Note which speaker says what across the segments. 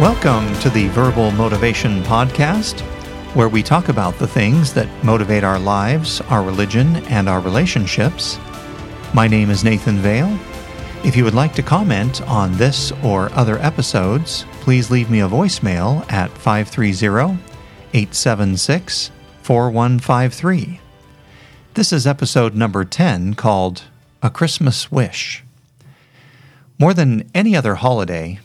Speaker 1: Welcome to the Verbal Motivation Podcast, where we talk about the things that motivate our lives, our religion, and our relationships. My name is Nathan Vale. If you would like to comment on this or other episodes, please leave me a voicemail at 530 876 4153. This is episode number 10 called A Christmas Wish. More than any other holiday,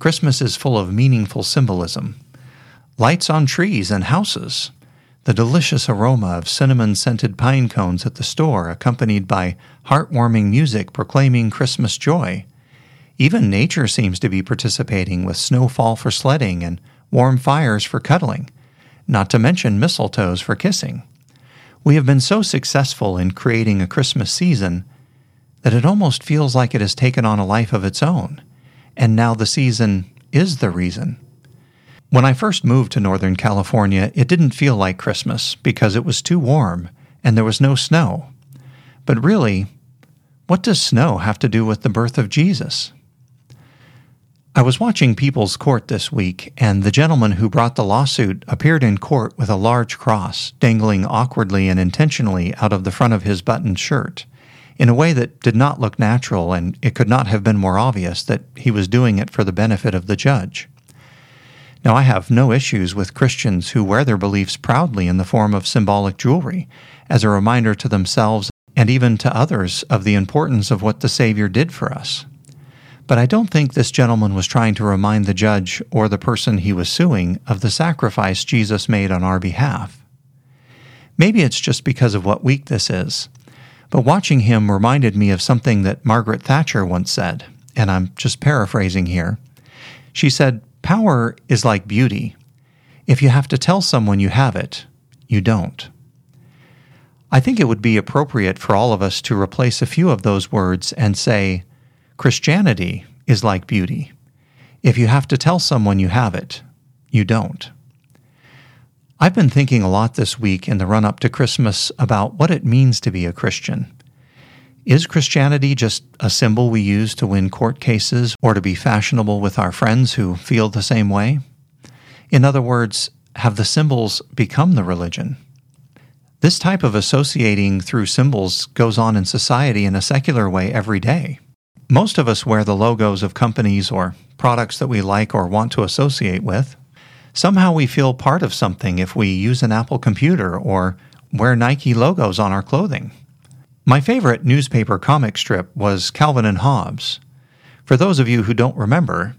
Speaker 1: Christmas is full of meaningful symbolism. Lights on trees and houses, the delicious aroma of cinnamon scented pine cones at the store, accompanied by heartwarming music proclaiming Christmas joy. Even nature seems to be participating with snowfall for sledding and warm fires for cuddling, not to mention mistletoes for kissing. We have been so successful in creating a Christmas season that it almost feels like it has taken on a life of its own and now the season is the reason. When I first moved to Northern California, it didn't feel like Christmas because it was too warm and there was no snow. But really, what does snow have to do with the birth of Jesus? I was watching People's Court this week, and the gentleman who brought the lawsuit appeared in court with a large cross dangling awkwardly and intentionally out of the front of his buttoned shirt in a way that did not look natural, and it could not have been more obvious that he was doing it for the benefit of the judge. Now, I have no issues with Christians who wear their beliefs proudly in the form of symbolic jewelry as a reminder to themselves and even to others of the importance of what the Savior did for us. But I don't think this gentleman was trying to remind the judge or the person he was suing of the sacrifice Jesus made on our behalf. Maybe it's just because of what week this is. But watching him reminded me of something that Margaret Thatcher once said, and I'm just paraphrasing here. She said, Power is like beauty. If you have to tell someone you have it, you don't. I think it would be appropriate for all of us to replace a few of those words and say, Christianity is like beauty. If you have to tell someone you have it, you don't. I've been thinking a lot this week in the run up to Christmas about what it means to be a Christian. Is Christianity just a symbol we use to win court cases or to be fashionable with our friends who feel the same way? In other words, have the symbols become the religion? This type of associating through symbols goes on in society in a secular way every day. Most of us wear the logos of companies or products that we like or want to associate with. Somehow we feel part of something if we use an Apple computer or wear Nike logos on our clothing. My favorite newspaper comic strip was Calvin and Hobbes. For those of you who don't remember,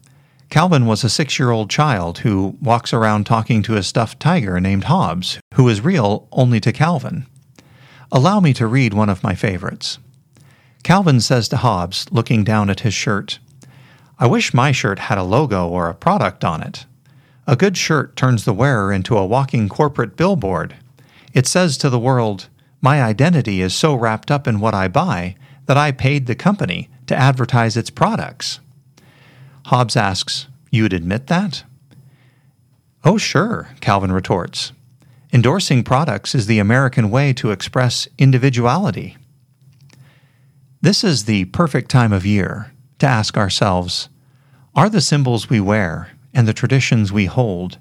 Speaker 1: Calvin was a six year old child who walks around talking to a stuffed tiger named Hobbes, who is real only to Calvin. Allow me to read one of my favorites. Calvin says to Hobbes, looking down at his shirt, I wish my shirt had a logo or a product on it. A good shirt turns the wearer into a walking corporate billboard. It says to the world, My identity is so wrapped up in what I buy that I paid the company to advertise its products. Hobbes asks, You'd admit that? Oh, sure, Calvin retorts. Endorsing products is the American way to express individuality. This is the perfect time of year to ask ourselves Are the symbols we wear and the traditions we hold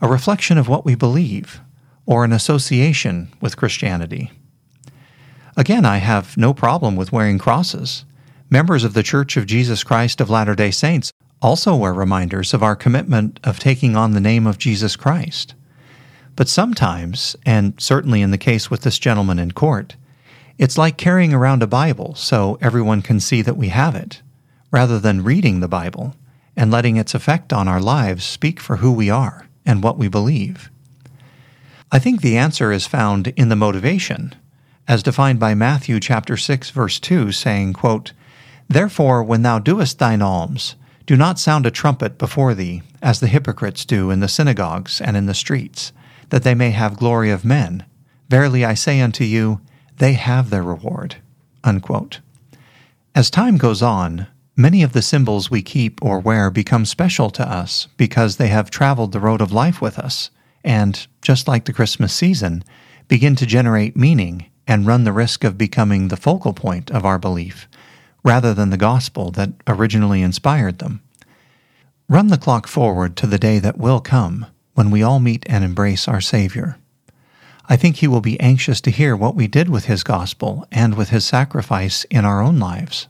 Speaker 1: a reflection of what we believe or an association with Christianity. Again, I have no problem with wearing crosses. Members of the Church of Jesus Christ of Latter day Saints also wear reminders of our commitment of taking on the name of Jesus Christ. But sometimes, and certainly in the case with this gentleman in court, it's like carrying around a Bible so everyone can see that we have it, rather than reading the Bible and letting its effect on our lives speak for who we are and what we believe? I think the answer is found in the motivation, as defined by Matthew chapter 6 verse 2 saying, quote, Therefore when thou doest thine alms, do not sound a trumpet before thee, as the hypocrites do in the synagogues and in the streets, that they may have glory of men. Verily I say unto you, they have their reward. Unquote. As time goes on, Many of the symbols we keep or wear become special to us because they have traveled the road of life with us and, just like the Christmas season, begin to generate meaning and run the risk of becoming the focal point of our belief rather than the gospel that originally inspired them. Run the clock forward to the day that will come when we all meet and embrace our Savior. I think He will be anxious to hear what we did with His gospel and with His sacrifice in our own lives.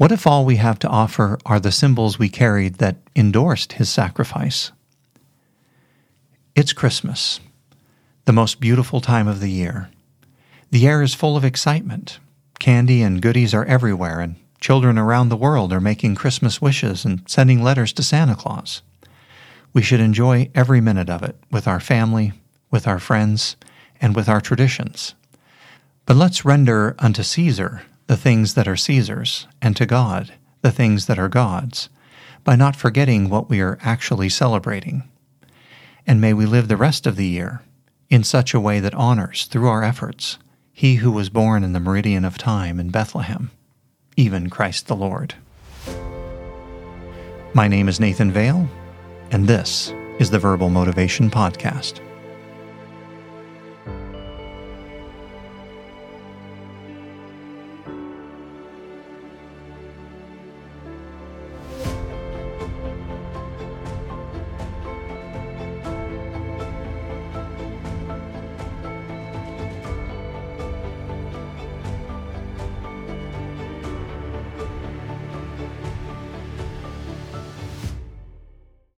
Speaker 1: What if all we have to offer are the symbols we carried that endorsed His sacrifice? It's Christmas, the most beautiful time of the year. The air is full of excitement. Candy and goodies are everywhere, and children around the world are making Christmas wishes and sending letters to Santa Claus. We should enjoy every minute of it with our family, with our friends, and with our traditions. But let's render unto Caesar the things that are Caesar's, and to God the things that are God's, by not forgetting what we are actually celebrating. And may we live the rest of the year in such a way that honors, through our efforts, He who was born in the meridian of time in Bethlehem, even Christ the Lord. My name is Nathan Vale, and this is the Verbal Motivation Podcast.